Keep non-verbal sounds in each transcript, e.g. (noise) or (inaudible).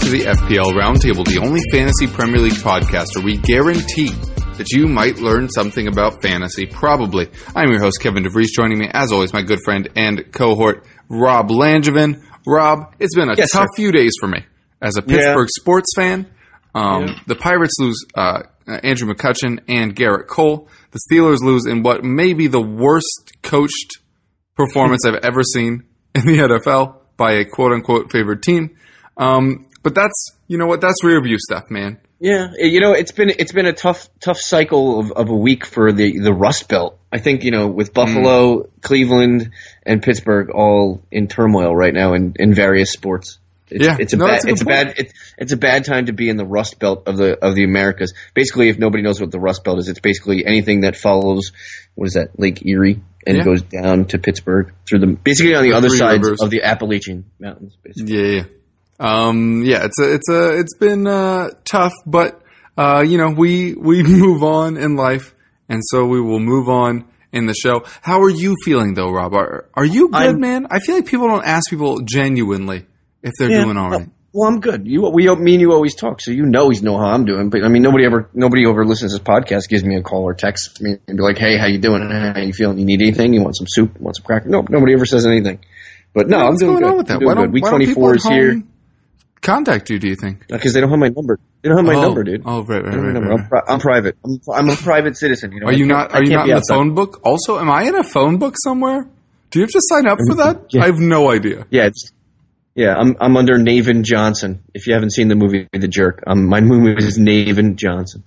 to the FPL Roundtable, the only fantasy Premier League podcast where we guarantee that you might learn something about fantasy. Probably. I'm your host, Kevin DeVries. Joining me, as always, my good friend and cohort, Rob Langevin. Rob, it's been a Yes, tough sir. few days for me as a Pittsburgh sports fan. Um, Yeah. The Pirates lose uh, Andrew McCutchen and Gerrit Cole. The Steelers lose in what may be the worst coached performance (laughs) I've ever seen in the NFL by a quote unquote favored team. Um, but that's you know what that's rear view stuff, man. Yeah, you know, it's been it's been a tough tough cycle of, of a week for the the Rust Belt. I think you know with Buffalo, hmm. Cleveland, and Pittsburgh all in turmoil right now in, in various sports. It's, Yeah. it's a No, bad a it's a bad it's, it's a bad time to be in the Rust Belt of the of the Americas. Basically, if nobody knows what the Rust Belt is, it's basically anything that follows what is that Lake Erie and Yeah. goes down to Pittsburgh through the basically on the, The other sides of the Appalachian Mountains. Basically. Yeah, yeah. Um, yeah, it's a, it's a, it's been uh, tough, but uh, you know, we we (laughs) move on in life, and so we will move on in the show. How are you feeling though, Rob? Are are you good, I'm- man? I feel like people don't ask people genuinely if they're Yeah. doing all right. Well, I'm good. You, we, me and you always talk, so you know he's know how I'm doing. But I mean, nobody ever, nobody over listens to this podcast gives me a call or texts me and be like, "Hey, how you doing? How you feeling? You need anything? You want some soup? You want some cracker?" No, nobody ever says anything. But no, I'm What's doing going good. on with that? I'm doing good. Week why don't people 24 at is here home contact you? Do you think? because they don't have my number. They don't have my oh, number, dude. Oh, right, right, They right. right. I'm, pri- I'm private. I'm, I'm a private citizen. You know. Are you can't- Are you can't not be in the phone book? Also, am I in a phone book somewhere? Do you have to sign up for that? Yeah. I have no idea. Yeah, it's, yeah. I'm I'm under Navin Johnson. If you haven't seen the movie The Jerk, um, my movie is Navin Johnson.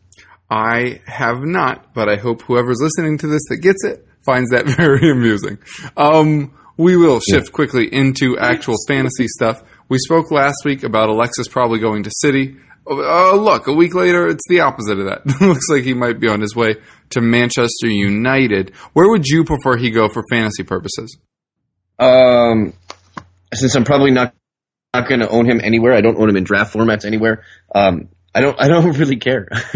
I have not, but I hope whoever's listening to this that gets it finds that (laughs) very amusing. Um, we will shift quickly into actual fantasy stuff. We spoke last week about Alexis probably going to City. Oh, look, a week later, it's the opposite of that. (laughs) Looks like he might be on his way to Manchester United. Where would you prefer he go for fantasy purposes? Um, since I'm probably not not going to own him anywhere, I don't own him in draft formats anywhere. Um, I don't I don't (laughs) really care (laughs)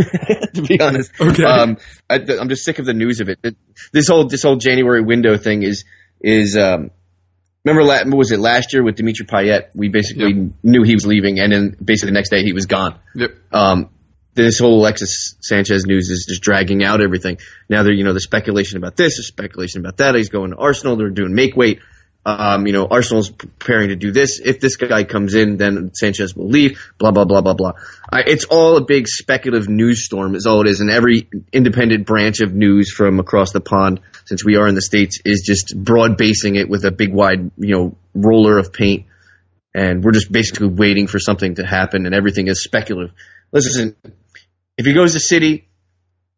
to be honest. Okay. Um, I, I'm just sick of the news of it. It- This whole this whole January window thing is is um. Remember, what was it last year with Dimitri Payet? We basically Yep. knew he was leaving, and then basically the next day he was gone. Yep. Um, this whole Alexis Sanchez news is just dragging out everything. Now there, you know, the speculation about this, the speculation about that. He's going to Arsenal. They're doing make weight. Um, you know, Arsenal's preparing to do this. If this guy comes in, then Sanchez will leave. Blah blah blah blah blah. It's all a big speculative news storm, is all it is. And every independent branch of news from across the pond, since we are in the states, is just broad basing it with a big wide, you know, roller of paint and we're just basically waiting for something to happen, and everything is speculative. Listen, if he goes to City,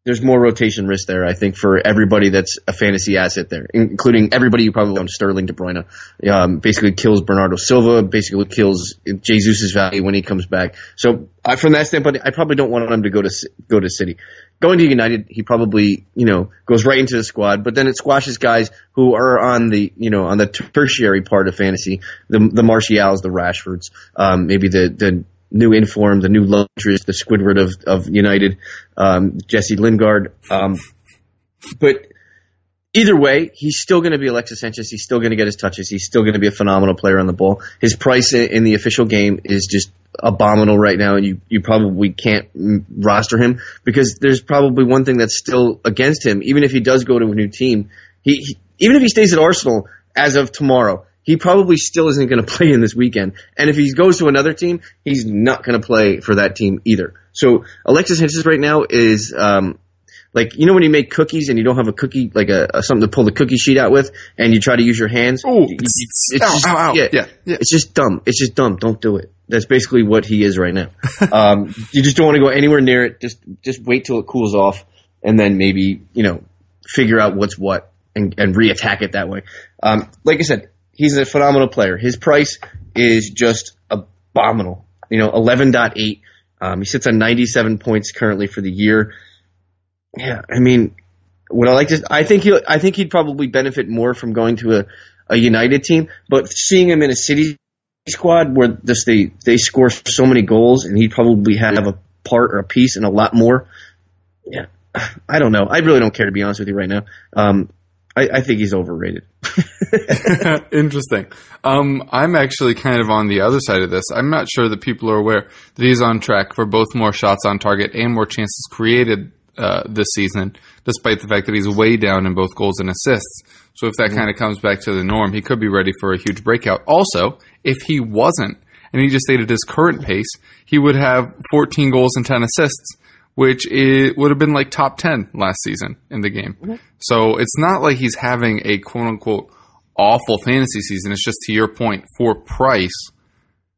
there's more rotation risk there, I think, for everybody that's a fantasy asset there, including everybody you probably own. Sterling, De Bruyne, um, basically kills Bernardo Silva, basically kills Jesus' value when he comes back. So I, from that standpoint, I probably don't want him to go to go to City. Going to United, he probably you know goes right into the squad, but then it squashes guys who are on the you know on the tertiary part of fantasy, the the Martials, the Rashfords, um, maybe the the new inform, the new luxuries, the Squidward of of United, um, Jesse Lingard. Um, but either way, he's still going to be Alexis Sanchez. He's still going to get his touches. He's still going to be a phenomenal player on the ball. His price in, the official game is just abominable right now, and you, you probably can't roster him because there's probably one thing that's still against him. Even if he does go to a new team, he, he even if he stays at Arsenal as of tomorrow, he probably still isn't going to play in this weekend. And if he goes to another team, he's not going to play for that team either. So Alexis Sanchez right now is um, like you know when you make cookies and you don't have a cookie like a, a something to pull the cookie sheet out with, and you try to use your hands. Oh, it's ow, just, ow, ow. Yeah, Yeah, yeah. it's just dumb. It's just dumb. Don't do it. That's basically what he is right now. (laughs) um, you just don't want to go anywhere near it. Just just wait till it cools off, and then maybe you know figure out what's what and, and reattack it that way. Um, like I said, he's a phenomenal player. His price is just abominable. You know, eleven point eight. Um, he sits on ninety seven points currently for the year. Yeah, I mean, would I like to? I think he. I think he'd probably benefit more from going to a, a United team, but seeing him in a City squad where they they score so many goals and he'd probably have a part or a piece and a lot more. Yeah, (sighs) I don't know. I really don't care to be honest with you right now. Um, I, I think he's overrated. (laughs) (laughs) Interesting. Um, I'm actually kind of on the other side of this. I'm not sure that people are aware that he's on track for both more shots on target and more chances created uh, this season, despite the fact that he's way down in both goals and assists. So if that mm-hmm. kind of comes back to the norm, he could be ready for a huge breakout. Also, if he wasn't, and he just stayed at his current pace, he would have 14 goals and 10 assists, which it would have been like top 10 last season in the game. Mm-hmm. So it's not like he's having a quote unquote awful fantasy season. It's just to your point for price.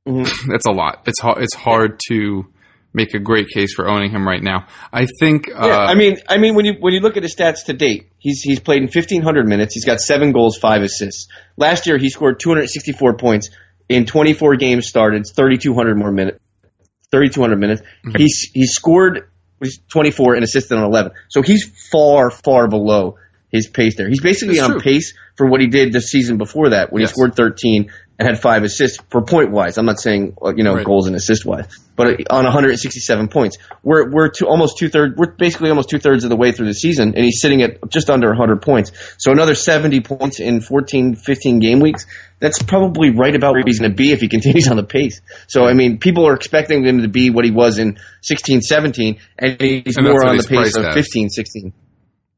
Mm-hmm. (laughs) That's a lot. It's hard. It's hard to make a great case for owning him right now. I think. Uh, yeah, I mean, I mean, when you when you look at his stats to date, he's he's played in 1,500 minutes. He's got seven goals, five assists. Last year, he scored 264 points in 24 games started, 3,200 more minutes. 3,200 minutes. Mm-hmm. He's he scored 24 and assisted on 11. So he's far far below his pace there. He's basically That's on true. pace for what he did the season before that when yes. he scored 13 and had five assists for point wise. I'm not saying you know right. goals and assist wise, but on 167 points, we're we're to almost two thirds. We're basically almost two thirds of the way through the season, and he's sitting at just under 100 points. So another 70 points in 14, 15 game weeks. That's probably right about where he's going to be if he continues on the pace. So I mean, people are expecting him to be what he was in 16, 17, and he's and more on the pace of 15, 16.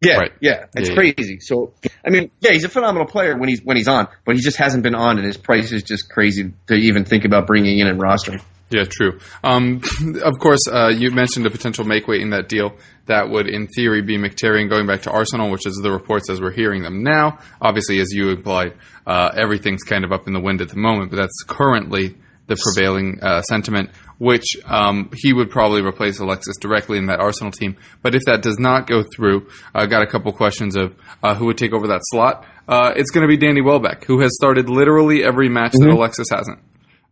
Yeah, right. yeah, it's yeah, crazy. Yeah. So, I mean, yeah, he's a phenomenal player when he's when he's on, but he just hasn't been on, and his price is just crazy to even think about bringing in and rostering. Yeah, true. Um, (laughs) of course, uh, you mentioned a potential make weight in that deal. That would, in theory, be Mkhitaryan going back to Arsenal, which is the reports as we're hearing them now. Obviously, as you implied, uh, everything's kind of up in the wind at the moment, but that's currently the prevailing uh, sentiment which um, he would probably replace Alexis directly in that Arsenal team. But if that does not go through, I got a couple questions of uh, who would take over that slot. Uh, it's going to be Danny Welbeck, who has started literally every match mm-hmm. that Alexis hasn't.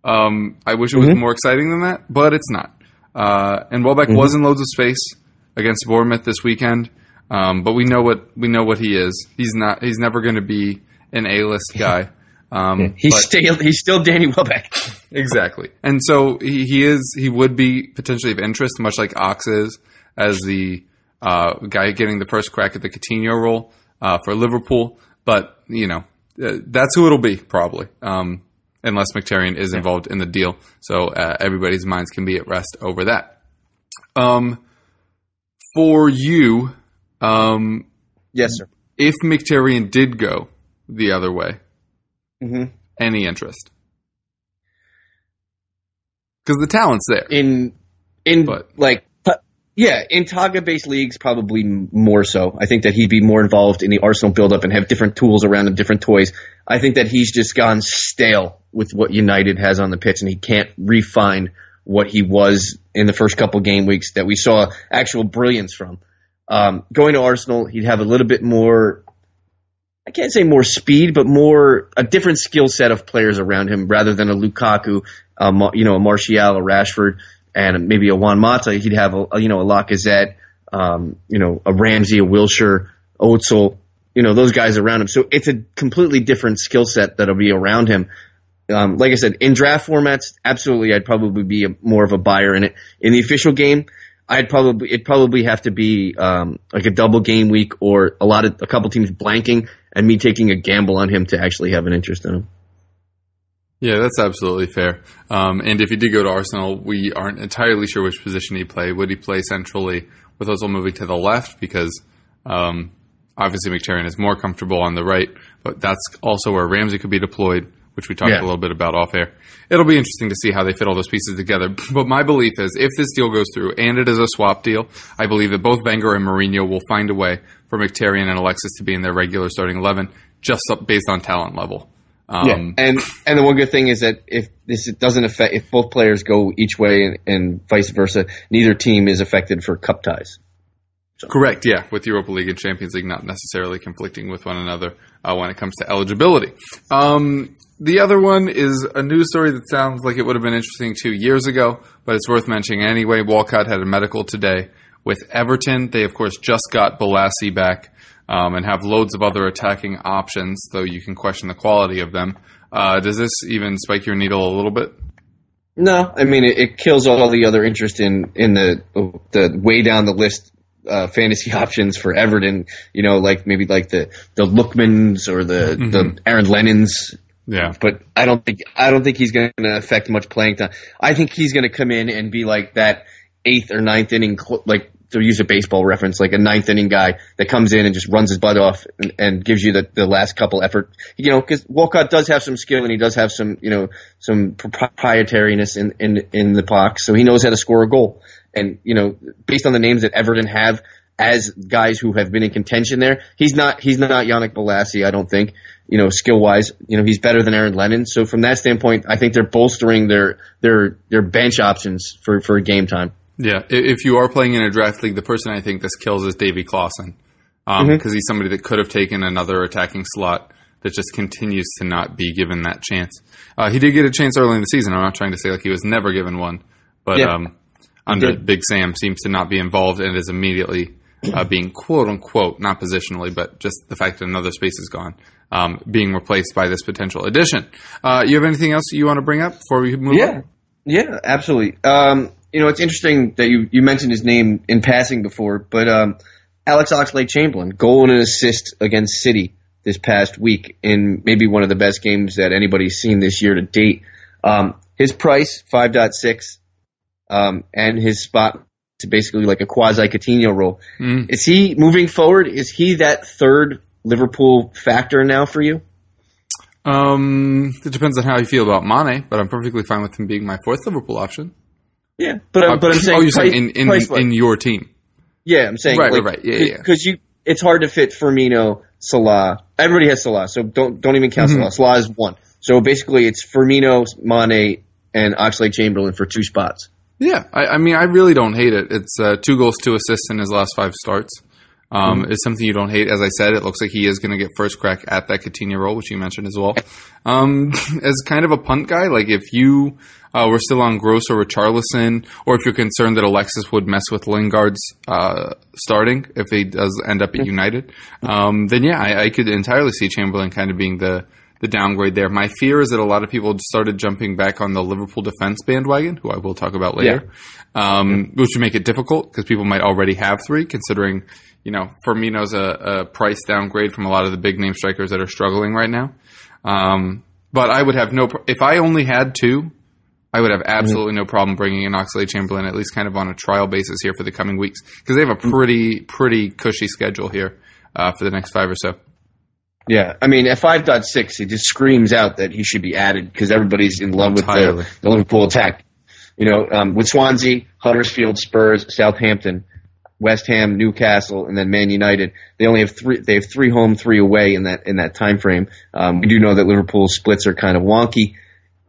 Um, I wish it was mm-hmm. more exciting than that, but it's not. Uh, and Welbeck mm-hmm. was in loads of space against Bournemouth this weekend. Um, but we know what we know what he is. He's not. He's never going to be an A list guy. Um, he's but, still he's still Danny Welbeck. (laughs) exactly, and so he, he is he would be potentially of interest, much like Ox is as the uh, guy getting the first crack at the Coutinho role uh, for Liverpool. But you know uh, that's who it'll be probably, um, unless Mkhitaryan is involved in the deal. So uh, everybody's minds can be at rest over that. Um, for you, um, yes, sir. If Mkhitaryan did go the other way, mm-hmm. any interest because the talent's there in in but. like yeah in Taga based leagues probably more so. I think that he'd be more involved in the Arsenal build-up and have different tools around him, different toys. I think that he's just gone stale with what United has on the pitch, and he can't refine what he was in the first couple game weeks that we saw actual brilliance from. Um, going to Arsenal, he'd have a little bit more I can't say more speed, but more a different skill set of players around him rather than a Lukaku, um, you know, a Martial, a Rashford, and maybe a Juan Mata. He'd have a, you know a Lacazette, um, you know, a Ramsey, a Wilshere, Özil, you know, those guys around him. So it's a completely different skill set that'll be around him. Um, like I said, in draft formats, absolutely, I'd probably be a, more of a buyer in it. In the official game, I'd probably it'd probably have to be um, like a double game week or a lot of a couple teams blanking and me taking a gamble on him to actually have an interest in him. Yeah, that's absolutely fair. Um, and if he did go to Arsenal, we aren't entirely sure which position he'd play. Would he play centrally with Ozil moving to the left? Because um, obviously Mkhitaryan is more comfortable on the right, but that's also where Ramsey could be deployed, which we talked yeah. a little bit about off air. It'll be interesting to see how they fit all those pieces together. But my belief is if this deal goes through and it is a swap deal, I believe that both Wenger and Mourinho will find a way for Mkhitaryan and Alexis to be in their regular starting eleven, just based on talent level. Um, yeah, and and the one good thing is that if this doesn't affect, if both players go each way and, and vice versa, neither team is affected for cup ties. So. Correct. Yeah, with Europa League and Champions League not necessarily conflicting with one another uh, when it comes to eligibility. Um, the other one is a news story that sounds like it would have been interesting two years ago, but it's worth mentioning anyway. Walcott had a medical today with Everton. They, of course, just got Bolasie back um, and have loads of other attacking options, though you can question the quality of them. Uh, does this even spike your needle a little bit? No, I mean it, it, kills all the other interest in in the the way down the list uh, fantasy (laughs) options for Everton. You know, like maybe like the the Lookmans or the mm-hmm. the Aaron Lennons. Yeah, but I don't think I don't think he's going to affect much playing time. I think he's going to come in and be like that eighth or ninth inning, like to use a baseball reference, like a ninth inning guy that comes in and just runs his butt off and, and gives you the, the last couple effort. You know, because Walcott does have some skill and he does have some, you know, some proprietariness in, in, in the box, so he knows how to score a goal. And, you know, based on the names that Everton have as guys who have been in contention there, he's not, he's not Yannick Bolasie, I don't think, you know, skill wise. You know, he's better than Aaron Lennon. So from that standpoint, I think they're bolstering their, their, their bench options for, for game time. Yeah, if you are playing in a draft league, the person I think this kills is Davy Klaassen because um, mm-hmm. he's somebody that could have taken another attacking slot that just continues to not be given that chance. Uh, he did get a chance early in the season. I'm not trying to say like he was never given one, but yeah, um, under Big Sam seems to not be involved and is immediately uh, being quote unquote not positionally, but just the fact that another space is gone, um, being replaced by this potential addition. Uh, you have anything else you want to bring up before we move yeah. on? Yeah, absolutely. Um, you know, it's interesting that you, you mentioned his name in passing before, but um, Alex Oxlade Chamberlain, goal and an assist against City this past week in maybe one of the best games that anybody's seen this year to date. Um, his price, 5.6, um, and his spot to basically like a quasi Coutinho role. Mm. Is he moving forward? Is he that third Liverpool factor now for you? Um, it depends on how you feel about Mane, but I'm perfectly fine with him being my fourth Liverpool option. Yeah, but I'm, uh, but I'm saying. Oh, you're saying in in, in your team. Yeah, I'm saying right, like, right, right, yeah, yeah. Because you, it's hard to fit Firmino, Salah. Everybody has Salah, so don't don't even count mm-hmm. Salah. Salah is one. So basically, it's Firmino, Mane, and Oxlade Chamberlain for two spots. Yeah, I, I mean, I really don't hate it. It's uh, two goals, two assists in his last five starts. Um, mm-hmm. It's something you don't hate. As I said, it looks like he is going to get first crack at that Coutinho role, which you mentioned as well. (laughs) Um, (laughs) as kind of a punt guy, like if you uh, were still on Gross or Richarlison, or if you're concerned that Alexis would mess with Lingard's uh, starting if he does end up at United, um, then yeah, I, I, could entirely see Chamberlain kind of being the the downgrade there. My fear is that a lot of people started jumping back on the Liverpool defense bandwagon, who I will talk about later, yeah. Um, which would make it difficult because people might already have three, considering you know, Firmino's a, a price downgrade from a lot of the big name strikers that are struggling right now. Um, but I would have no, if I only had two, I would have absolutely no problem bringing in Oxlade Chamberlain at least kind of on a trial basis here for the coming weeks because they have a pretty pretty cushy schedule here uh, for the next five or so. Yeah, I mean at five point six, it just screams out that he should be added because everybody's in love Entirely. with the, the Liverpool attack. You know, um, with Swansea, Huddersfield, Spurs, Southampton, West Ham, Newcastle, and then Man United. They only have three. They have three home, three away in that in that time frame. Um, we do know that Liverpool's splits are kind of wonky,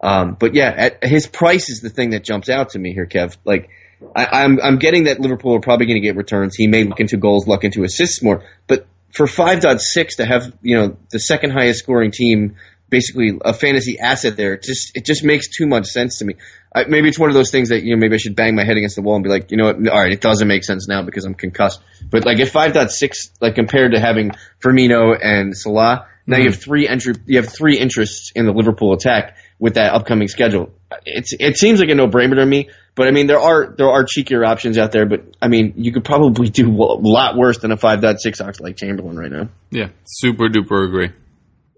um, but yeah, at, his price is the thing that jumps out to me here, Kev. Like I, I'm I'm getting that Liverpool are probably going to get returns. He may look into goals, look into assists more, but for 5.6 to have you know the second highest scoring team basically a fantasy asset there. It just it just makes too much sense to me. I, maybe it's one of those things that you know maybe I should bang my head against the wall and be like, you know what, all right, it doesn't make sense now because I'm concussed. But like if 5.6 like compared to having Firmino and Salah, now mm-hmm. you have three entry you have three interests in the Liverpool attack with that upcoming schedule. It's it seems like a no brainer to me. But I mean, there are there are cheekier options out there. But I mean, you could probably do a lot worse than a 5.6 ox like Chamberlain right now. Yeah, super duper agree.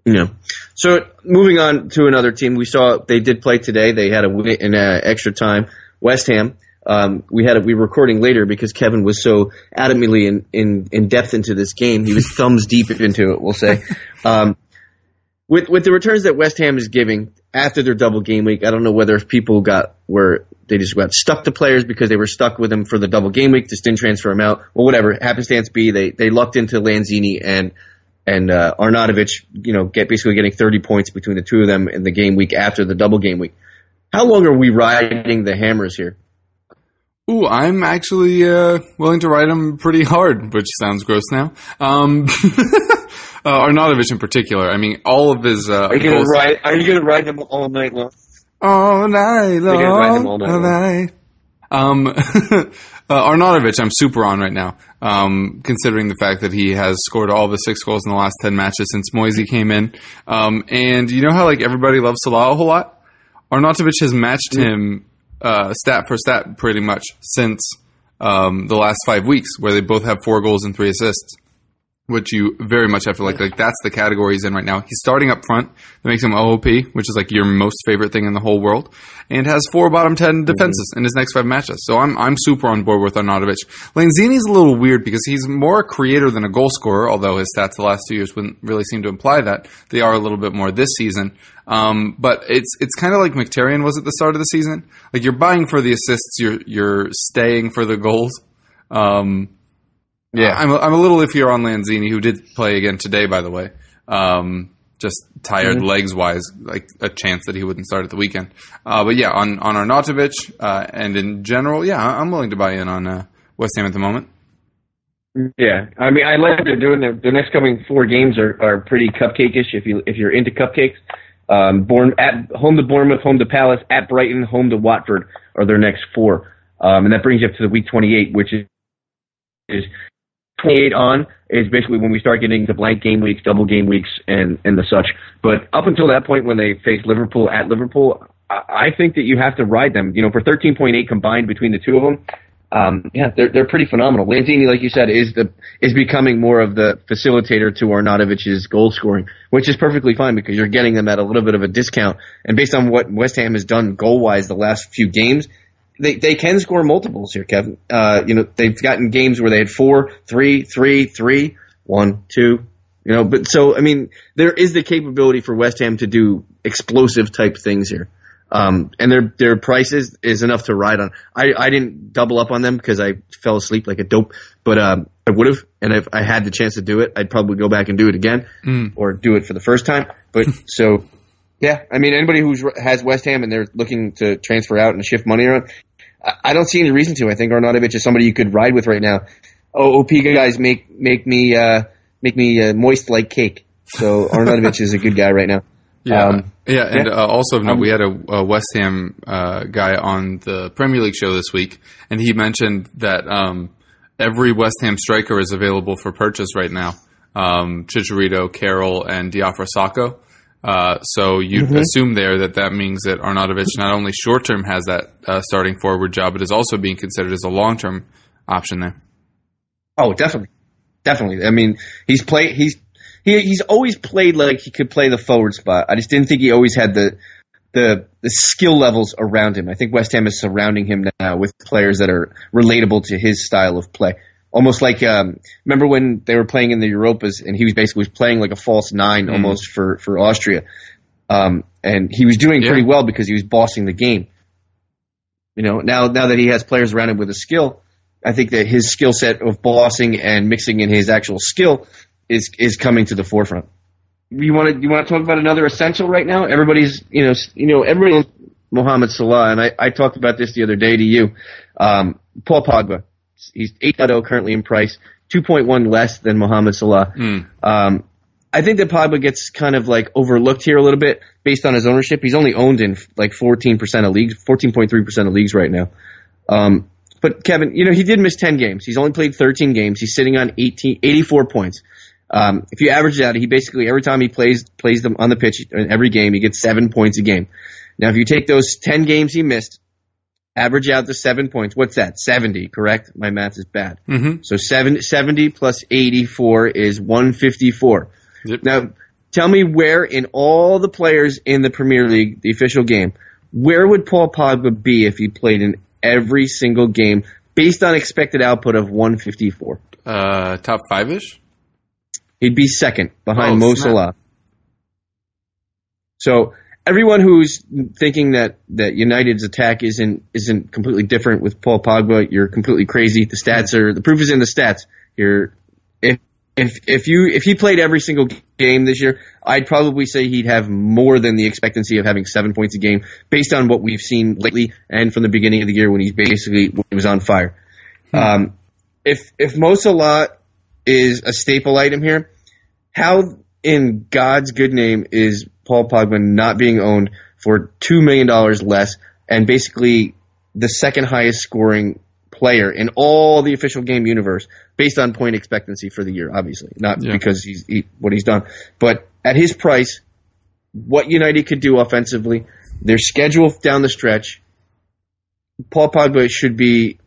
Yeah. So moving on to another team, we saw they did play today. They had a win in uh, extra time. West Ham. Um, we had a, we were recording later because Kevin was so adamantly in, in, in depth into this game. He was (laughs) thumbs deep into it. We'll say. (laughs) Um, with with the returns that West Ham is giving after their double game week, I don't know whether people got where they just got stuck to players because they were stuck with them for the double game week, just didn't transfer them out. Well, whatever happenstance be, they they lucked into Lanzini and and uh, Arnautovic, you know, get basically getting 30 points between the two of them in the game week after the double game week. How long are we riding the hammers here? Ooh, I'm actually uh, willing to ride them pretty hard, which sounds gross now. Um, (laughs) uh, Arnautovic in particular. I mean, all of his. Uh, are you gonna ride? Are you gonna ride him all night long? All night long. You're ride him all night. All night. Um, (laughs) uh, Arnautovic, I'm super on right now, um, considering the fact that he has scored all the six goals in the last 10 matches since Moyes came in. Um, and you know how like everybody loves Salah a whole lot? Arnautovic has matched mm-hmm. him uh, stat for stat pretty much since um, the last five weeks, where they both have four goals and three assists which you very much have to like. Like that's the category he's in right now. He's starting up front. That makes him OOP, which is like your most favorite thing in the whole world, and has four bottom ten defenses mm-hmm. in his next five matches. So I'm I'm super on board with Arnautovic. Lanzini's a little weird because he's more a creator than a goal scorer. Although his stats the last two years wouldn't really seem to imply that they are a little bit more this season. Um, but it's it's kind of like Mkhitaryan was at the start of the season. Like you're buying for the assists, you're you're staying for the goals. Um, yeah, I'm a, I'm a little iffier on Lanzini, who did play again today, by the way. Um, just tired mm-hmm. legs wise, like a chance that he wouldn't start at the weekend. Uh, but yeah, on on Arnautovic uh, and in general, yeah, I'm willing to buy in on uh, West Ham at the moment. Yeah, I mean, I like they're doing. The, the next coming four games are, are pretty cupcakeish. If you if you're into cupcakes, um, born at home to Bournemouth, home to Palace, at Brighton, home to Watford are their next four, um, and that brings you up to the week 28, which is is 28 on is basically when we start getting the blank game weeks, double game weeks, and and the such. But up until that point, when they face Liverpool at Liverpool, I, I think that you have to ride them. You know, for 13.8 combined between the two of them, um, yeah, they're they're pretty phenomenal. Lanzini, like you said, is the is becoming more of the facilitator to Arnautovic's goal scoring, which is perfectly fine because you're getting them at a little bit of a discount. And based on what West Ham has done goal wise the last few games, they they can score multiples here, Kevin. Uh, you know, they've gotten games where they had four, three, three, three, one, two. You know, but so I mean, there is the capability for West Ham to do explosive type things here. Um, and their their prices is enough to ride on. I, I didn't double up on them because I fell asleep like a dope, but um, I would have, and if I had the chance to do it, I'd probably go back and do it again, mm. or do it for the first time. But (laughs) so yeah, I mean, anybody who has West Ham and they're looking to transfer out and shift money around, I don't see any reason to. I think Arnautovic is somebody you could ride with right now. Oh, OP guys make make me uh, make me uh, moist like cake. So (laughs) Arnautovic is a good guy right now. Yeah, um, yeah, and yeah. Uh, also note, um, we had a, a West Ham uh, guy on the Premier League show this week, and he mentioned that um, every West Ham striker is available for purchase right now. Um, Chicharito, Carroll, and Diafra Sakho. Uh, so you mm-hmm. assume there that that means that Arnautovic not only short term has that uh, starting forward job, but is also being considered as a long term option there. Oh, definitely, definitely. I mean, he's played. He's he, he's always played like he could play the forward spot. I just didn't think he always had the the the skill levels around him. I think West Ham is surrounding him now with players that are relatable to his style of play almost like um, remember when they were playing in the Europas and he was basically playing like a false nine mm. almost for for Austria, um, and he was doing yeah. pretty well because he was bossing the game. You know, now now that he has players around him with a skill, I think that his skill set of bossing and mixing in his actual skill is is coming to the forefront. You want to you want to talk about another essential right now? Everybody's you know you know everybody Mohamed Salah and I, I talked about this the other day to you. Um, Paul Pogba He's 8.0 currently in price, 2.1 less than Mohamed Salah. Mm. Um, I think that Pogba gets kind of like overlooked here a little bit based on his ownership. He's only owned in like 14% of leagues, 14.3% of leagues right now. Um, but Kevin, you know, he did miss 10 games. He's only played 13 games. He's sitting on 18, 84 points. Um, if you average it out, he basically every time he plays plays them on the pitch in every game, he gets seven points a game. Now, if you take those 10 games he missed average out the seven points. What's that? 70, correct? My math is bad. Mm-hmm. So seven, 70 plus 84 is 154. Yep. Now, tell me where in all the players in the Premier League, the official game, where would Paul Pogba be if he played in every single game based on expected output of 154? Uh, top five ish? He'd be second behind oh, Mo Salah. So everyone who's thinking that, that United's attack isn't isn't completely different with Paul Pogba, you're completely crazy. The stats are the proof is in the stats. You're if if if you if he played every single game this year, I'd probably say he'd have more than the expectancy of having seven points a game based on what we've seen lately and from the beginning of the year when he's basically when he was on fire. Hmm. Um, if if Mo Salah is a staple item here, how in God's good name is Paul Pogba not being owned for $2 million less and basically the second highest scoring player in all the official game universe based on point expectancy for the year, obviously. Not yeah. because he's he, what he's done. But at his price, what United could do offensively, their schedule down the stretch, Paul Pogba should be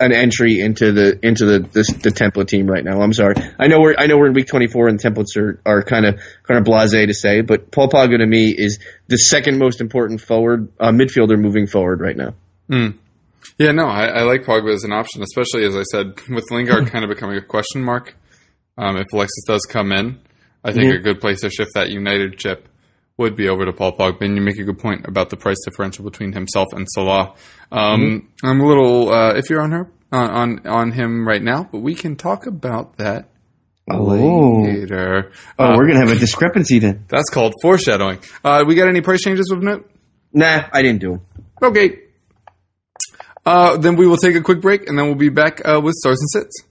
an entry into the into the the, the template team right now. I'm sorry. I know we're I know we're in week 24 and templates are are kind of kind of blasé to say, but Paul Pogba to me is the second most important forward uh, midfielder moving forward right now. Mm. Yeah, no, I, I, like Pogba as an option, especially as I said with Lingard kind of becoming a question mark. Um, if Alexis does come in, I think mm-hmm. a good place to shift that United chip would be over to Paul Pogba. And you make a good point about the price differential between himself and Salah. Um, mm-hmm. I'm a little uh, if you're on her on, on on him right now, but we can talk about that oh. later. Oh, uh, we're gonna have a discrepancy then. (laughs) That's called foreshadowing. Uh, we got any price changes with note? Nah, I didn't do them. Okay. Uh, then we will take a quick break, and then we'll be back uh, with stars and sits.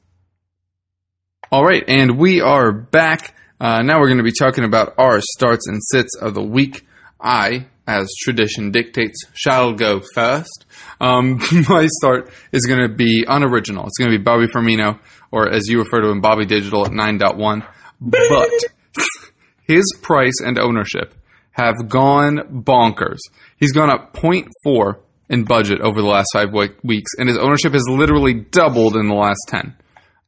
All right, and we are back. Uh, now we're going to be talking about our starts and sits of the week. I, as tradition dictates, shall go first. Um, (laughs) my start is going to be unoriginal. It's going to be Bobby Firmino, or as you refer to him, Bobby Digital at 9.1. But (laughs) his price and ownership have gone bonkers. He's gone up 0.4 in budget over the last five weeks, and his ownership has literally doubled in the last 10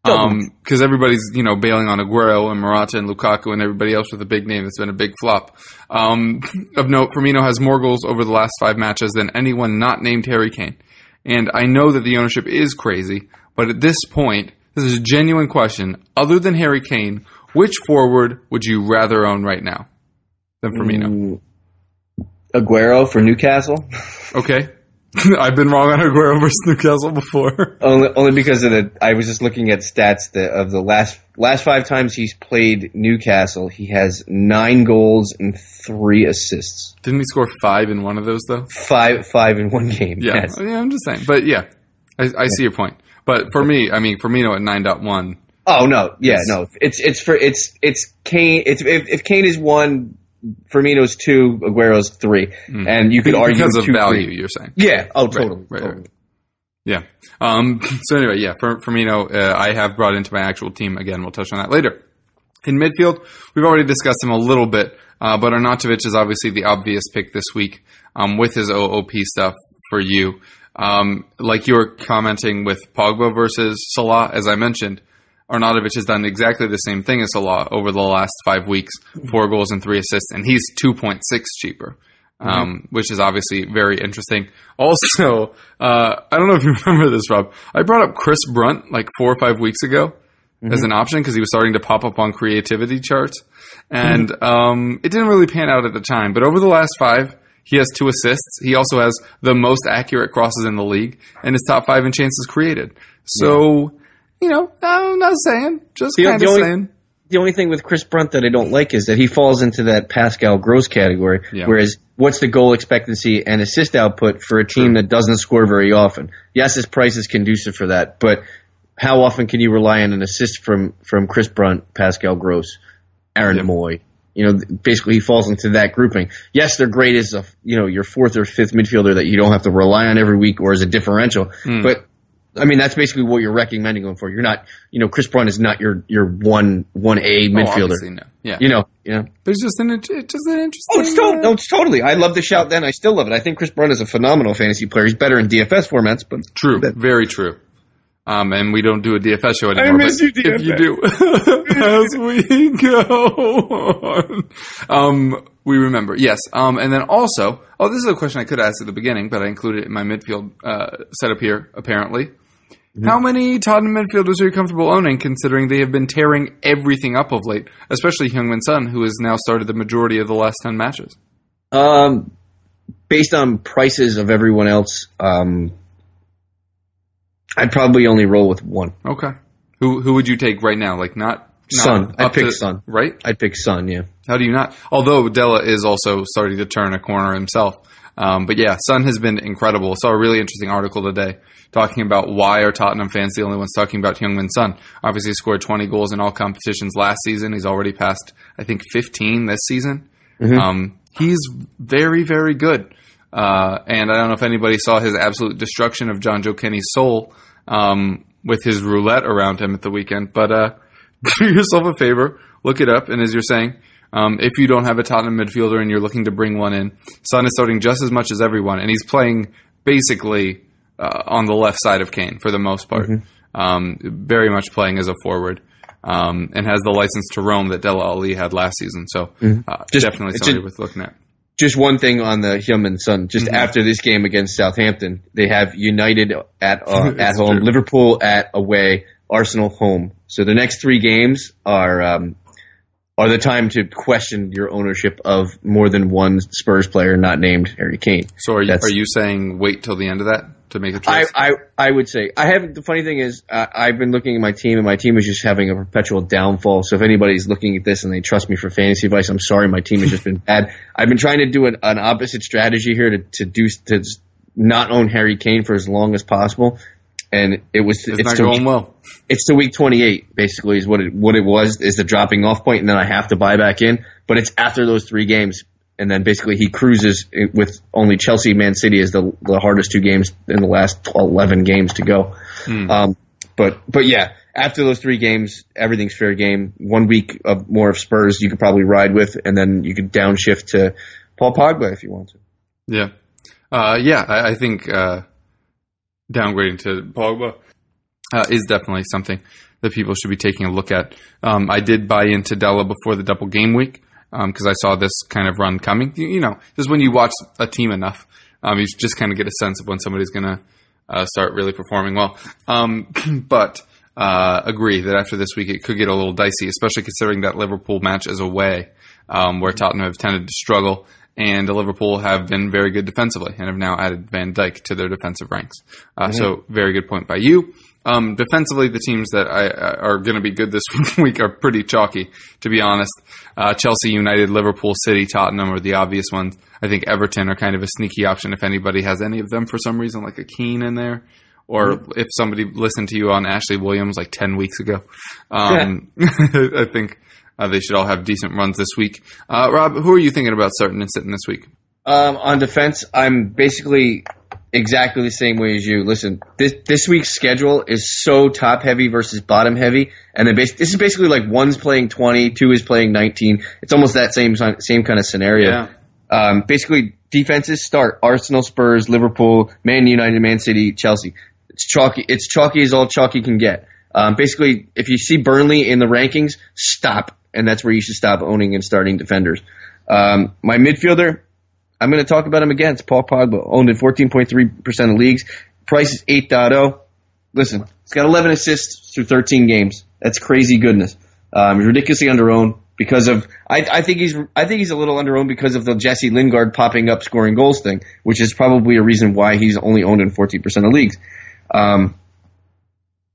because um, everybody's you know bailing on Aguero and Morata and Lukaku and everybody else with a big name that's been a big flop. Um, (laughs) of note, Firmino has more goals over the last five matches than anyone not named Harry Kane, and I know that the ownership is crazy, but at this point, this is a genuine question. Other than Harry Kane, which forward would you rather own right now than Firmino? Mm, Aguero for Newcastle. (laughs) Okay. (laughs) I've been wrong on Aguero versus Newcastle before. (laughs) Only, only because of the. I was just looking at stats that of the last last five times he's played Newcastle, he has nine goals and three assists. Didn't he score five in one of those though? Five, five in one game. Yeah, yes. yeah. I'm just saying, but yeah, I, I yeah. see your point. But for me, I mean, for Firmino at nine point one. Oh no, yeah, no. It's it's for it's it's Kane. It's if, if Kane is one Firmino's two, Aguero's three, mm. and you could because argue because of value. Three. You're saying, yeah, oh, totally, right, right, totally. Right. Yeah. Um, (laughs) so anyway, yeah, for Firmino, uh, I have brought into my actual team again. We'll touch on that later. In midfield, we've already discussed him a little bit, uh, but Arnautovic is obviously the obvious pick this week um, with his OOP stuff for you. Um, like you were commenting with Pogba versus Salah, as I mentioned, Arnautovic has done exactly the same thing as Salah over the last five weeks, four goals and three assists, and he's 2.6 cheaper. Um, mm-hmm. which is obviously very interesting. Also, uh, I don't know if you (laughs) remember this, Rob. I brought up Chris Brunt like four or five weeks ago mm-hmm. as an option because he was starting to pop up on creativity charts, and mm-hmm. um, it didn't really pan out at the time. But over the last five, he has two assists. He also has the most accurate crosses in the league, and his top five in chances created. So. Yeah you know, I'm not saying, just kind of saying. The only thing with Chris Brunt that I don't like is that he falls into that Pascal Gross category. Yeah. Whereas, what's the goal expectancy and assist output for a team that doesn't score very often? Yes, his price is conducive for that, but how often can you rely on an assist from from Chris Brunt, Pascal Gross, Aaron yep. Mooy? You know, basically he falls into that grouping. Yes, they're great as a you know your fourth or fifth midfielder that you don't have to rely on every week or as a differential, mm. but I mean, that's basically what you're recommending going for. You're not, you know, Chris Brunt is not your your one one A oh, midfielder. Oh, no. Yeah, you know, yeah. There's just an it's just an interesting. Oh, it's, to- no, it's totally. I love the shout. Then I still love it. I think Chris Brunt is a phenomenal fantasy player. He's better in DFS formats, but true, very true. Um, and we don't do a DFS show anymore. I miss you, DFS. If you do, (laughs) as we go on, um, we remember. Yes. Um, and then also, oh, this is a question I could ask at the beginning, but I included it in my midfield uh, setup here. Apparently, Mm-hmm. How many Tottenham midfielders are you comfortable owning, considering they have been tearing everything up of late, especially Heung-min Son, who has now started the majority of the last 10 matches? Um, based on prices of everyone else, um, I'd probably only roll with one. Okay. Who who would you take right now? Like not, not Son. I'd pick to, Son. Right? I'd pick Son. Yeah. How do you not? Although Dele is also starting to turn a corner himself. Um, but yeah, Son has been incredible. Saw a really interesting article today talking about why are Tottenham fans the only ones talking about Heung-min Son. Obviously, he scored 20 goals in all competitions last season. He's already passed, I think, 15 this season. Mm-hmm. Um, he's very, very good. Uh, and I don't know if anybody saw his absolute destruction of Jonjoe Kenny's soul um, with his roulette around him at the weekend. But uh, (laughs) do yourself a favor, look it up, and as you're saying, um, if you don't have a Tottenham midfielder and you're looking to bring one in, Son is starting just as much as everyone, and he's playing basically uh, on the left side of Kane for the most part. Um, very much playing as a forward. Um, and has the license to roam that Dele Alli had last season. So uh, Just- definitely somebody a- worth looking at. Just one thing on the Hyundai Sun. Just Mm-hmm. after this game against Southampton, they have United at uh, (laughs) at home, true. Liverpool at away, Arsenal home. So the next three games are um, are the time to question your ownership of more than one Spurs player not named Harry Kane. So are you, That's- are you saying wait till the end of that to make a choice? I, I I would say I have the funny thing is uh, I've been looking at my team and my team is just having a perpetual downfall. So if anybody's looking at this and they trust me for fantasy advice, I'm sorry, my team has just been (laughs) bad. I've been trying to do an, an opposite strategy here to to do to not own Harry Kane for as long as possible, and it was it's, it's not going well. it's to week 28 basically is what it what it was is the dropping off point, and then I have to buy back in. But it's after those three games. And then basically he cruises with only Chelsea, Man City as the the hardest two games in the last 12, 11 games to go. Um, but but yeah, after those three games, everything's fair game. One week of more of Spurs you could probably ride with, and then you could downshift to Paul Pogba if you want to. Yeah. Uh, yeah, I, I think uh, downgrading to Pogba uh, is definitely something that people should be taking a look at. Um, I did buy into Dele before the double game week because I saw this kind of run coming. You, you know, just when you watch a team enough, um, you just kind of get a sense of when somebody's going to uh, start really performing well. Um, (clears throat) but uh, agree that after this week, it could get a little dicey, especially considering that Liverpool match is away, um, where Tottenham have tended to struggle, and Liverpool have been very good defensively and have now added Van Dijk to their defensive ranks. Uh, So, very good point by you. Um, defensively, the teams that I, uh, are going to be good this (laughs) week are pretty chalky, to be honest. Uh, Chelsea, United, Liverpool, City, Tottenham are the obvious ones. I think Everton are kind of a sneaky option if anybody has any of them for some reason, like a Keane in there, or if somebody listened to you on Ashley Williams like ten weeks ago. (laughs) Um, (laughs) I think uh, they should all have decent runs this week. Uh, Rob, who are you thinking about starting and sitting this week? Um, on defense, I'm basically exactly the same way as you. Listen, this this week's schedule is so top heavy versus bottom heavy, and then bas- this is basically like one's playing 20, two is playing 19. It's almost that same same kind of scenario. Yeah. Um, basically, defenses start Arsenal, Spurs, Liverpool, Man United, Man City, Chelsea. It's chalky. It's chalky as all chalky can get. Um, basically, if you see Burnley in the rankings, stop, and that's where you should stop owning and starting defenders. Um, my midfielder, I'm going to talk about him again. It's Paul Pogba, owned in 14.3% of leagues. Price is 8.0. Listen, he's got 11 assists through 13 games. That's crazy goodness. Um, he's ridiculously underowned because of. I, I think he's. I think he's a little underowned because of the Jesse Lingard popping up scoring goals thing, which is probably a reason why he's only owned in 14% of leagues. Um,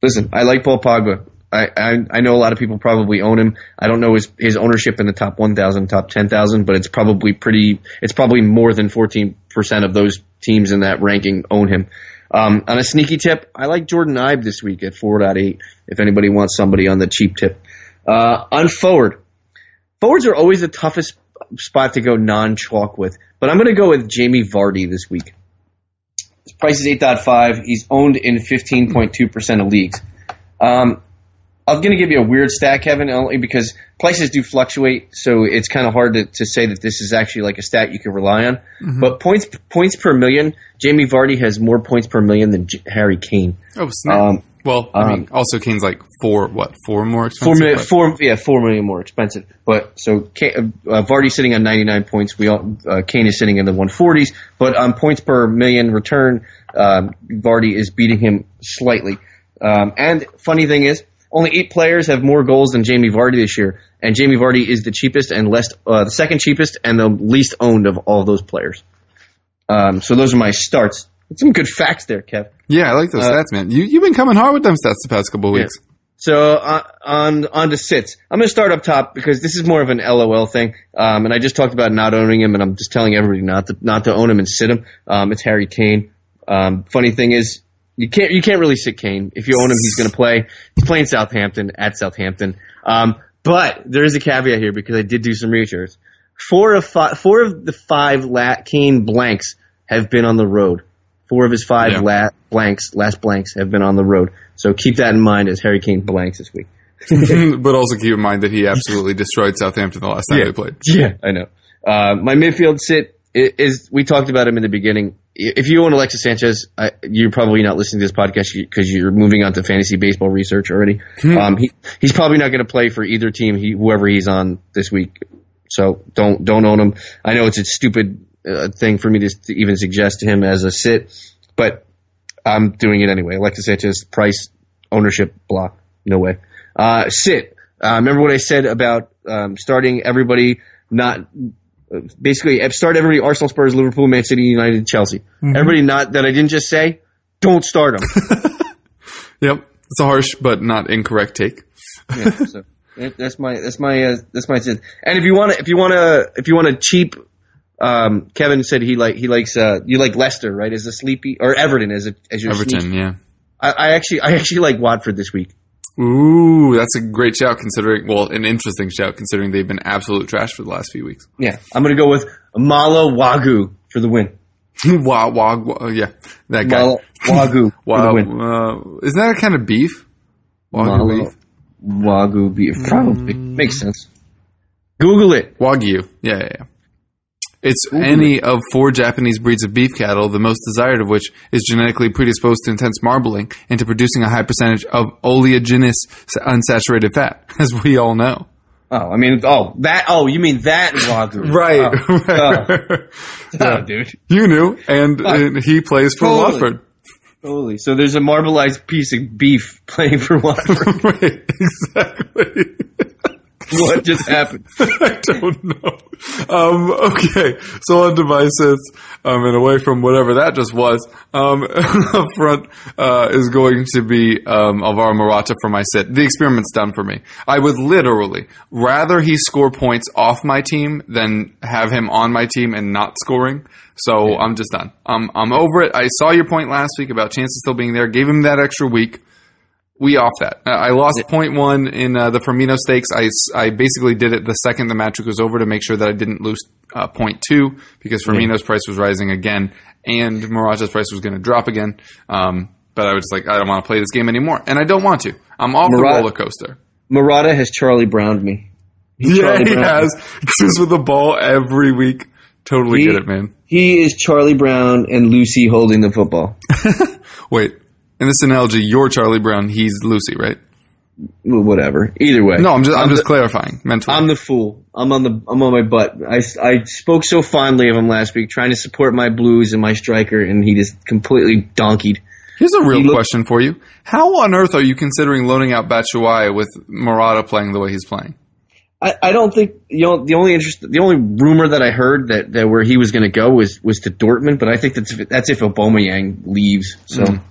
listen, I like Paul Pogba. I, I I know a lot of people probably own him. I don't know his his ownership in the top 1,000, top 10,000, but it's probably pretty. It's probably more than 14 percent of those teams in that ranking own him. Um, on a sneaky tip, I like Jordan Ibe this week at 4.8. If anybody wants somebody on the cheap tip, uh, on forward, forwards are always the toughest spot to go non chalk with, but I'm going to go with Jamie Vardy this week. His price is 8.5. He's owned in 15.2% of leagues. Um, I'm going to give you a weird stat, Kevin, only because prices do fluctuate, so it's kind of hard to, to say that this is actually like a stat you can rely on. But points points per million, Jamie Vardy has more points per million than J- Harry Kane. Oh, snap. Um, well, I um, mean, also Kane's like four, what, four more Four expensive? million, but- four, yeah, four million more expensive. But so Kane, uh, Vardy's sitting on 99 points. We all, uh, Kane is sitting in the 140s. But on points per million return, um, Vardy is beating him slightly. Um, and funny thing is, only eight players have more goals than Jamie Vardy this year, and Jamie Vardy is the cheapest and less, uh, the second cheapest and the least owned of all those players. Um, so those are my starts. Some good facts there, Kev. Yeah, I like those Uh, stats, man. You, you've been coming hard with them stats the past couple of Yeah. weeks. So uh, on on to sits. I'm going to start up top because this is more of an LOL thing, um, and I just talked about not owning him, and I'm just telling everybody not to not to own him and sit him. Um, it's Harry Kane. Um, funny thing is, you can't you can't really sit Kane. If you own him, he's going to play. He's playing Southampton at Southampton. Um, but there is a caveat here because I did do some research. Four of five, four of the five la- Kane blanks have been on the road. Four of his five Yeah. la- blanks, last blanks, have been on the road. So keep that in mind as Harry Kane blanks this week. (laughs) but also keep in mind that he absolutely destroyed Southampton the last time they played. Yeah, I know. Uh, my midfield sit i- is, we talked about him in the beginning. if you own Alexis Sanchez, I, you're probably not listening to this podcast because you're moving on to fantasy baseball research already. Um, he, he's probably not going to play for either team, he, whoever he's on this week. So don't don't own him. I know it's a stupid uh, thing for me to, to even suggest to him as a sit, but I'm doing it anyway. Alexis Sanchez, price, ownership, block, no way. Uh, sit. Uh, remember what I said about um, starting everybody not basically start everybody Arsenal, Spurs, Liverpool, Man City, United, Chelsea. Everybody not that I didn't just say, don't start them. (laughs) Yep. It's a harsh but not incorrect take. (laughs) yeah, so that's my that's my uh, that's my sense. And if you want to if you want to if you want to cheap, um, Kevin said he like he likes uh you like Leicester right as a sleepy or Everton as a as your Everton, sneak. yeah. I, I actually I actually like Watford this week. Ooh, that's a great shout considering, well, an interesting shout considering they've been absolute trash for the last few weeks. Yeah, I'm gonna go with Malo Wagyu for the win. (laughs) wow, yeah, that guy. Malo Wagyu (laughs) for wow, uh, isn't that a kind of beef? Wagyu Malo beef? Wagyu beef probably makes sense. Google it. Wagyu, yeah, yeah, yeah. It's any of four Japanese breeds of beef cattle, the most desired of which is genetically predisposed to intense marbling and to producing a high percentage of oleaginous unsaturated fat, (laughs) as we all know. Oh, I mean, oh that. Oh, you mean that Wagyu? (laughs) Oh, (laughs) oh. oh, dude. You knew, and, and he plays for Totally. Watford. Holy. So there's a marbleized piece of beef playing for Watford. right, exactly. (laughs) what just happened? (laughs) I don't know. Um, okay, so on devices, um, and away from whatever that just was, um, (laughs) up front uh, is going to be um, Alvaro Morata for my sit. The experiment's done for me. I would literally rather he score points off my team than have him on my team and not scoring. So I'm just done. I'm I'm over it. I saw your point last week about chances still being there. Gave him that extra week we off that. Uh, I lost point one in uh, the Firmino stakes. I, I basically did it the second the match was over to make sure that I didn't lose uh, point two because Firmino's price was rising again and Morata's price was going to drop again. Um, but I was just like, I don't want to play this game anymore, and I don't want to. I'm off the roller coaster. Morata has Charlie Browned me. Yeah, Charlie he has. Just with the ball every week. Totally He- get it, man. He is Charlie Brown and Lucy holding the football. (laughs) Wait, in this analogy, you're Charlie Brown. He's Lucy, right? Well, whatever. Either way. No, I'm just I'm, just the, clarifying mentally. I'm the fool. I'm on the I'm on my butt. I, I spoke so fondly of him last week, trying to support my Blues and my striker, and he just completely donkeyed. Here's a real He question for you. How on earth are you considering loaning out Batshuayi with Morata playing the way he's playing? I, I don't think you know the only interest the only rumor that I heard that, that where he was going to go was was to Dortmund, but I think that's if, that's if Aubameyang leaves. So mm-hmm.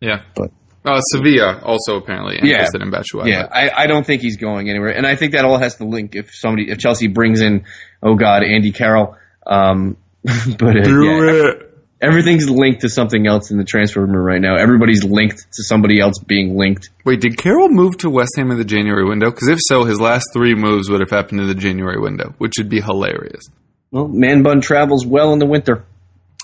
Yeah. But- uh, Sevilla also apparently interested in Batshuayi. yeah, I, I don't think he's going anywhere, and I think that all has to link if somebody if Chelsea brings in oh god Andy Carroll. Um, (laughs) but uh, Do yeah, it. everything's linked to something else in the transfer room right now. Everybody's linked to somebody else being linked. Wait, did Carroll move to West Ham in the January window? Because if so, his last three moves would have happened in the January window, which would be hilarious. Well, man bun travels well in the winter.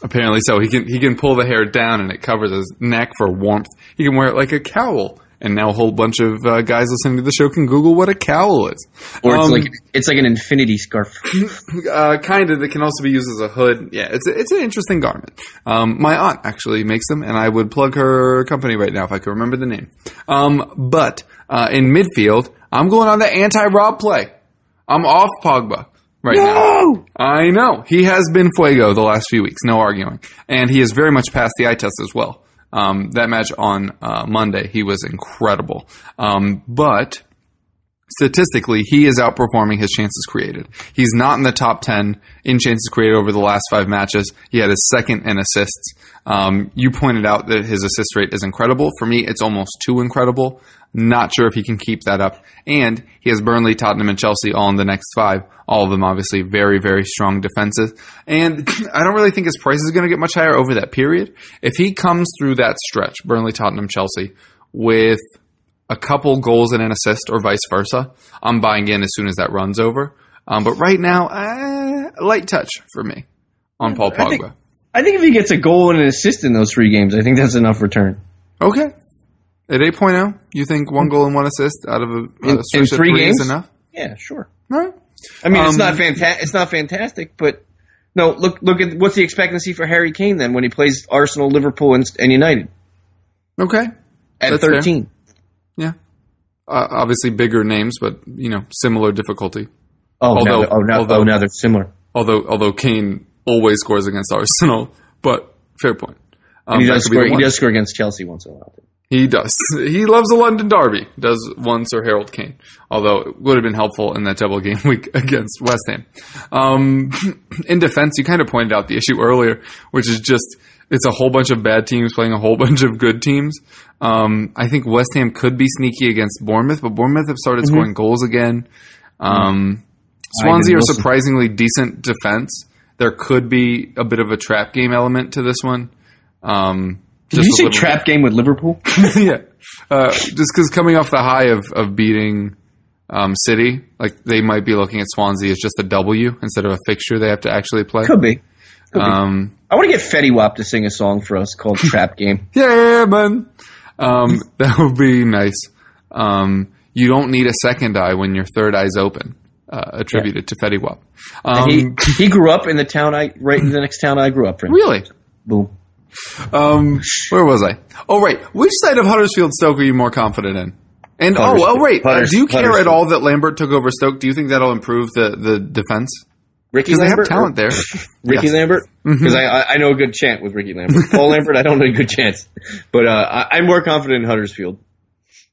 Apparently so. He can he can pull the hair down and it covers his neck for warmth. He can wear it like a cowl. And now a whole bunch of uh, guys listening to the show can Google what a cowl is. Or it's Um, like it's like an infinity scarf. (laughs) uh, kind of. It can also be used as a hood. Yeah, it's a, it's an interesting garment. Um, my aunt actually makes them, and I would plug her company right now if I could remember the name. Um, but uh, in midfield, I'm going on the anti-Rob play. I'm off Pogba right now. I know he has been fuego the last few weeks, no arguing, and he has very much passed the eye test as well. Um, that match on uh, Monday, he was incredible. Um, but statistically, he is outperforming his chances created. He's not in the top 10 in chances created over the last five matches. He had his second in assists. Um, you pointed out that his assist rate is incredible. For me, it's almost too incredible. Not sure if he can keep that up. And he has Burnley, Tottenham, and Chelsea all in the next five. All of them obviously very, very strong defenses. And (clears throat) I don't really think his price is going to get much higher over that period. If he comes through that stretch, Burnley, Tottenham, Chelsea, with a couple goals and an assist, or vice versa. I'm buying in as soon as that runs over. Um, but right now, uh, light touch for me on Paul I think- Pogba. I think if he gets a goal and an assist in those three games, I think that's enough return. Okay. At 8.0, you think one goal and one assist out of a, In- in of three three games? is enough? Yeah, sure. All right. I mean, it's Um, not fantastic. It's not fantastic, but No, look look at what's the expectancy for Harry Kane then when he plays Arsenal, Liverpool, and, and United Okay. at That's fair. Yeah. Uh, obviously bigger names, but you know, similar difficulty. Oh, Although- now, they're- oh, now, although- oh, now they're similar. Although although Kane always scores against Arsenal, (laughs) but fair point. Um, he does score. He does score against Chelsea once in a while. He does. (laughs) He loves the London Derby. Does one Sir Harold Kane. Although it would have been helpful in that double game (laughs) week against West Ham. Um, (clears throat) in defense, you kind of pointed out the issue earlier, which is just it's a whole bunch of bad teams playing a whole (laughs) bunch of good teams. Um, I think West Ham could be sneaky against Bournemouth, but Bournemouth have started scoring goals again. Um, Swansea are surprisingly decent defense. There could be a bit of a trap game element to this one. Um, Did you say trap game with Liverpool? (laughs) yeah, uh, just because coming off the high of of beating um, City, like they might be looking at Swansea as just a W instead of a fixture they have to actually play. Could be. Um, I want to get Fetty Wap to sing a song for us called (laughs) Trap Game. yeah, man, um, (laughs) that would be nice. Um, you don't need a second eye when your third eye's open. Uh, attributed to Fetty Wap. Um, he he grew up in the town I right in the next town I grew up in. really? Boom. Um, where was I? Oh, right. Which side of Huddersfield Stoke are you more confident in? And oh, oh, wait. Uh, do you care at all that Lambert took over Stoke? Do you think that'll improve the the defense? Rickie Because they have Lambert. talent there. (laughs) Rickie Yes. Lambert? Because I, I I know a good chant with Rickie Lambert. Paul Lambert, I don't know a good chance, but uh, I, I'm more confident in Huddersfield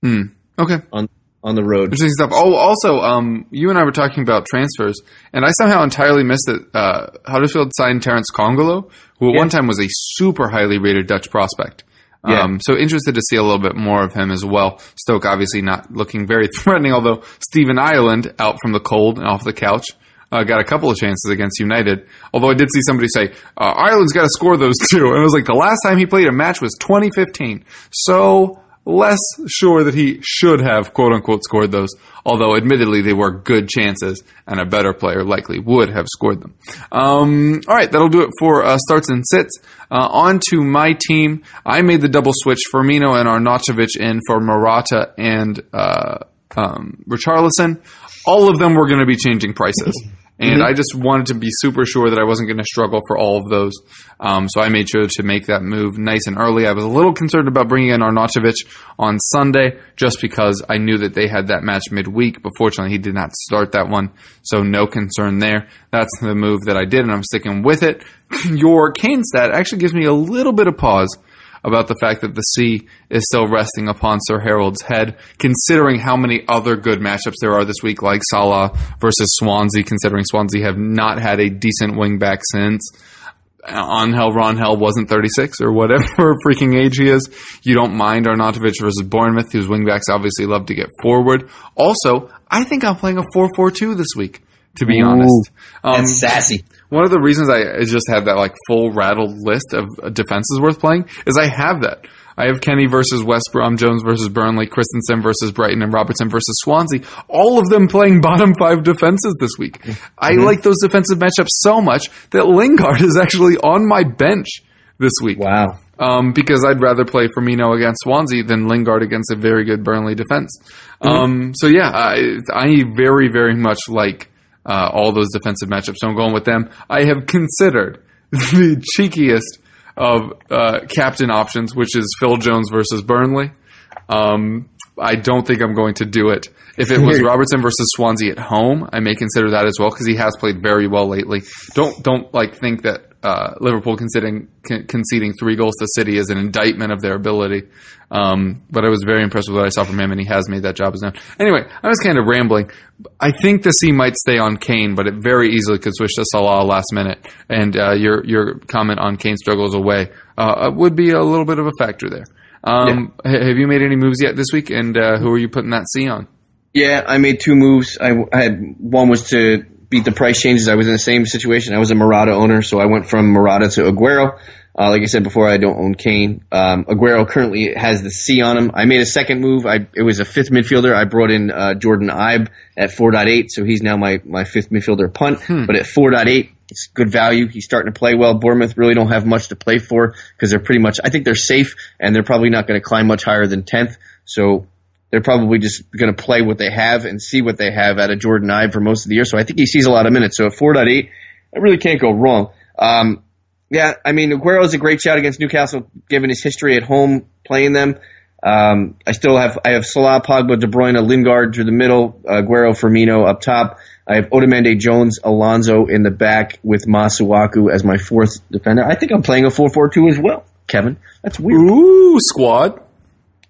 Hmm. Okay. on on the road. Interesting stuff. Oh, also, um, you and I were talking about transfers, and I somehow entirely missed that uh, Huddersfield signed Terence Kongolo, who at Yeah. one time was a super highly rated Dutch prospect. Yeah. Um, so interested to see a little bit more of him as well. Stoke obviously not looking very (laughs) threatening, although Stephen Ireland out from the cold and off the couch. Uh, got a couple of chances against United. Although I did see somebody say, uh, Ireland's got to score those (laughs) two. And I was like, the last time he played a match was 2015. So less sure that he should have quote unquote scored those. Although admittedly they were good chances and a better player likely would have scored them. Um, all right, that'll do it for uh, starts and sits. Uh, on to my team. I made the double switch Firmino and Arnautovic in for Morata and uh, um, Richarlison. All of them were going to be changing prices. (laughs) And I just wanted to be super sure that I wasn't going to struggle for all of those. Um, so I made sure to make that move nice and early. I was a little concerned about bringing in Arnautovic on Sunday just because I knew that they had that match midweek, but fortunately he did not start that one. So no concern there. That's the move that I did and I'm sticking with it. (clears throat) Your Kane stat actually gives me a little bit of pause about the fact that the C is still resting upon Sir Harold's head, considering how many other good matchups there are this week, like Salah versus Swansea, considering Swansea have not had a decent wing back since. Angel Rangel wasn't 36 or whatever (laughs) freaking age he is. You don't mind Arnautovic versus Bournemouth, whose wingbacks obviously love to get forward. Also, I think I'm playing a 4-4-2 this week, to be Ooh, honest. Um, That's sassy. one of the reasons I I just have that like full rattled list of defenses worth playing is I have that. I have Kenny versus West Brom, Jones versus Burnley, Christensen versus Brighton, and Robertson versus Swansea. All of them playing bottom five defenses this week. I like those defensive matchups so much that Lingard is actually on my bench this week. Wow. Um, because I'd rather play Firmino against Swansea than Lingard against a very good Burnley defense. Um, so yeah, I, I very, very much like uh, all those defensive matchups. So I'm going with them. I have considered (laughs) the cheekiest of uh, captain options, which is Phil Jones versus Burnley. Um, I don't think I'm going to do it. If it was (laughs) Robertson versus Swansea at home, I may consider that as well because he has played very well lately. Don't don't like think that uh, Liverpool conceding con- conceding three goals to City is an indictment of their ability. Um, but I was very impressed with what I saw from him, and he has made that job his own. Anyway, I was kind of rambling. I think the C might stay on Kane, but it very easily could switch to Salah last minute. And uh, your your comment on Kane struggles away uh, would be a little bit of a factor there. Um, ha- Have you made any moves yet this week? And uh, who are you putting that C on? Yeah, I made two moves. I, I had one was to beat the price changes. I was in the same situation. I was a Morata owner, so I went from Morata to Aguero. Uh, like I said before, I don't own Kane. Um, Aguero currently has the C on him. I made a second move. I it was a fifth midfielder. I brought in uh, Jordan Ibe at 4.8, so he's now my my fifth midfielder punt. But at 4.8, it's good value. He's starting to play well. Bournemouth really don't have much to play for because they're pretty much. I think they're safe, and they're probably not going to climb much higher than 10th. So they're probably just going to play what they have and see what they have out of Jordan Ibe for most of the year. So I think he sees a lot of minutes. So at 4.8, I really can't go wrong. Um, yeah, I mean, Aguero is a great shot against Newcastle, given his history at home playing them. Um, I still have I have Salah, Pogba, De Bruyne, Lingard through the middle, Aguero, Firmino up top. I have Otamendi, Jones, Alonso in the back with Masuaku as my fourth defender. I think I'm playing a 4-4-2 as well, Kevin. That's weird. Ooh, squad.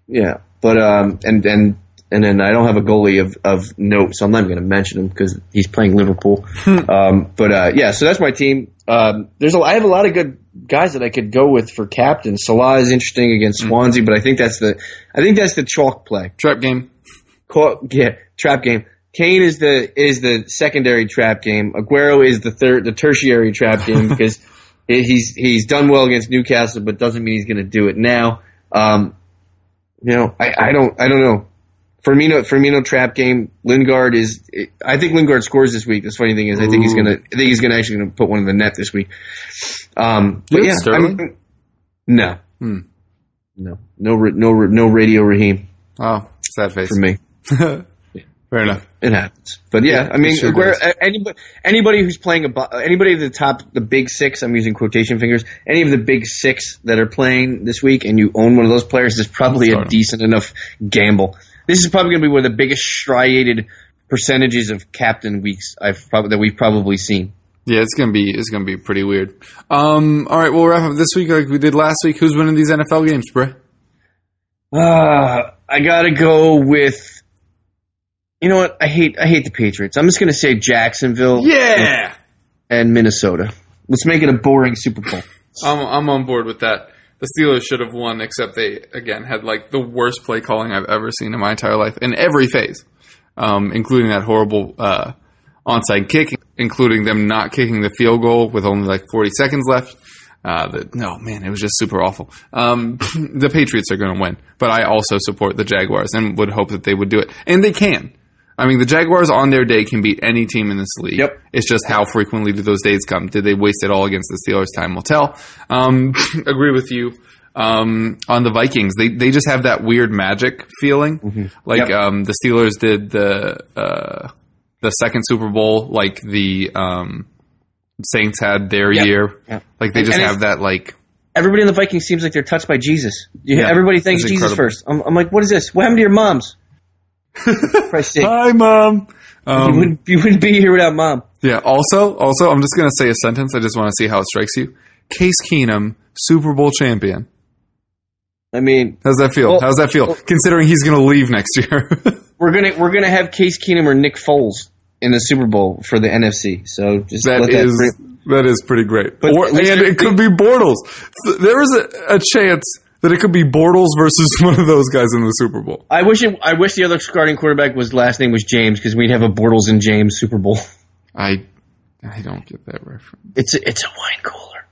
Yeah, but um, and and and then I don't have a goalie of, of note, so I'm not even going to mention him because he's playing Liverpool. um, but uh, yeah, so that's my team. Um, there's a, I have a lot of good guys that I could go with for captain. Salah is interesting against Swansea, but I think that's the I think that's the chalk play. Trap game. Yeah, trap game. Kane is the is the secondary trap game. Aguero is the third the tertiary trap game (laughs) because he's he's done well against Newcastle, but doesn't mean he's going to do it now. Um, you know, I, I don't I don't know. Firmino Firmino trap game. Lingard is. I think Lingard scores this week. The funny thing is, I think he's gonna. I think he's gonna actually gonna put one in the net this week. Um, but yeah, Sterling? no, Hmm. no, no, no, no radio Raheem Oh, sad face. for me. (laughs) Fair enough. It happens. But yeah, I mean, sure does. anybody, anybody who's playing a, anybody at the top, the big six, I'm using quotation fingers, any of the big six that are playing this week and you own one of those players is probably a decent enough gamble. This is probably going to be one of the biggest striated percentages of captain weeks I've probably, that we've probably seen. Yeah, it's gonna be it's gonna be pretty weird. Um, all right, we'll wrap up this week like we did last week. Who's winning these NFL games, bro? Uh, I gotta go with, you know what? I hate, I hate the Patriots. I'm just going to say Jacksonville Yeah, and Minnesota. Let's make it a boring Super Bowl. (laughs) I'm I'm on board with that. The Steelers should have won, except they again had like the worst play calling I've ever seen in my entire life in every phase, um, including that horrible uh, onside kick, including them not kicking the field goal with only like 40 seconds left. Uh, the, no, man, it was just super awful. Um, (laughs) the Patriots are going to win, but I also support the Jaguars and would hope that they would do it, and they can. I mean, the Jaguars on their day can beat any team in this league. Yep. It's just how frequently do those days come? Did they waste it all against the Steelers? Time will tell. Um, (laughs) agree with you. Um, on the Vikings, they they just have that weird magic feeling, like Mm-hmm. Yep. um, the Steelers did the uh, the second Super Bowl, like the um, Saints had their Yep. year. Yep. Like they And- just and have that like everybody in the Vikings seems like they're touched by Jesus. Yeah, everybody thanks Jesus first. I'm, I'm like, what is this? What happened to your moms? Hi, mom. you, Um, wouldn't, you wouldn't be here without mom. yeah. Also, also, I'm just gonna say a sentence. I just want to see how it strikes you. Case Keenum, Super Bowl champion. I mean, How's that feel? Well- How's that feel? Considering he's gonna leave next year. (laughs) we're gonna we're gonna have Case Keenum or Nick Foles in the Super Bowl for the NFC. So just That that is that is pretty great. But or, and it could be Bortles. There is a, a chance that it could be Bortles versus (laughs) one of those guys in the Super Bowl. I wish it, I wish the other starting quarterback was last name was James because we'd have a Bortles and James Super Bowl. (laughs) I I don't get that reference. It's a, it's a wine cooler.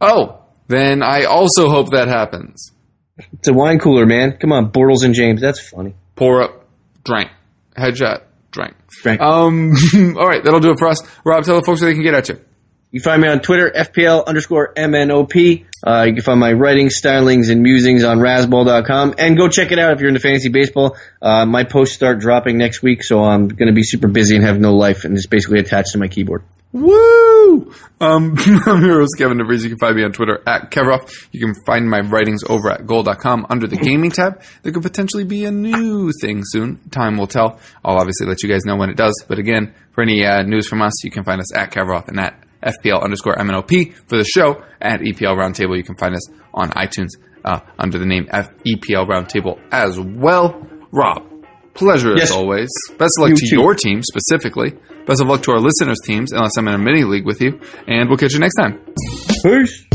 Oh, then I also hope that happens. It's a wine cooler, man. Come on, Bortles and James. That's funny. Pour up, drink, headshot, drink. Frank. Um, (laughs) all right, that'll do it for us. Rob, tell the folks where they can get at you. You find me on Twitter, FPL underscore MNOP. Uh, you can find my writings, stylings, and musings on Razzball.com. And go check it out if you're into fantasy baseball. Uh, my posts start dropping next week, so I'm going to be super busy and have no life, and it's basically attached to my keyboard. Woo! Um, (laughs) I'm your host, Kevin DeVries. You can find me on Twitter at Kevroff. You can find my writings over at gold.com under the gaming tab. There could potentially be a new thing soon. Time will tell. I'll obviously let you guys know when it does. But again, for any uh, news from us, you can find us at Kevroff and at FPL underscore MNOP. For the show, at FPL Roundtable, you can find us on iTunes uh, under the name F- FPL Roundtable as well. Rob, pleasure as Yes. always. Best of luck You to too. your team specifically. Best of luck to our listeners' teams, unless I'm in a mini league with you. And we'll catch you next time. Peace.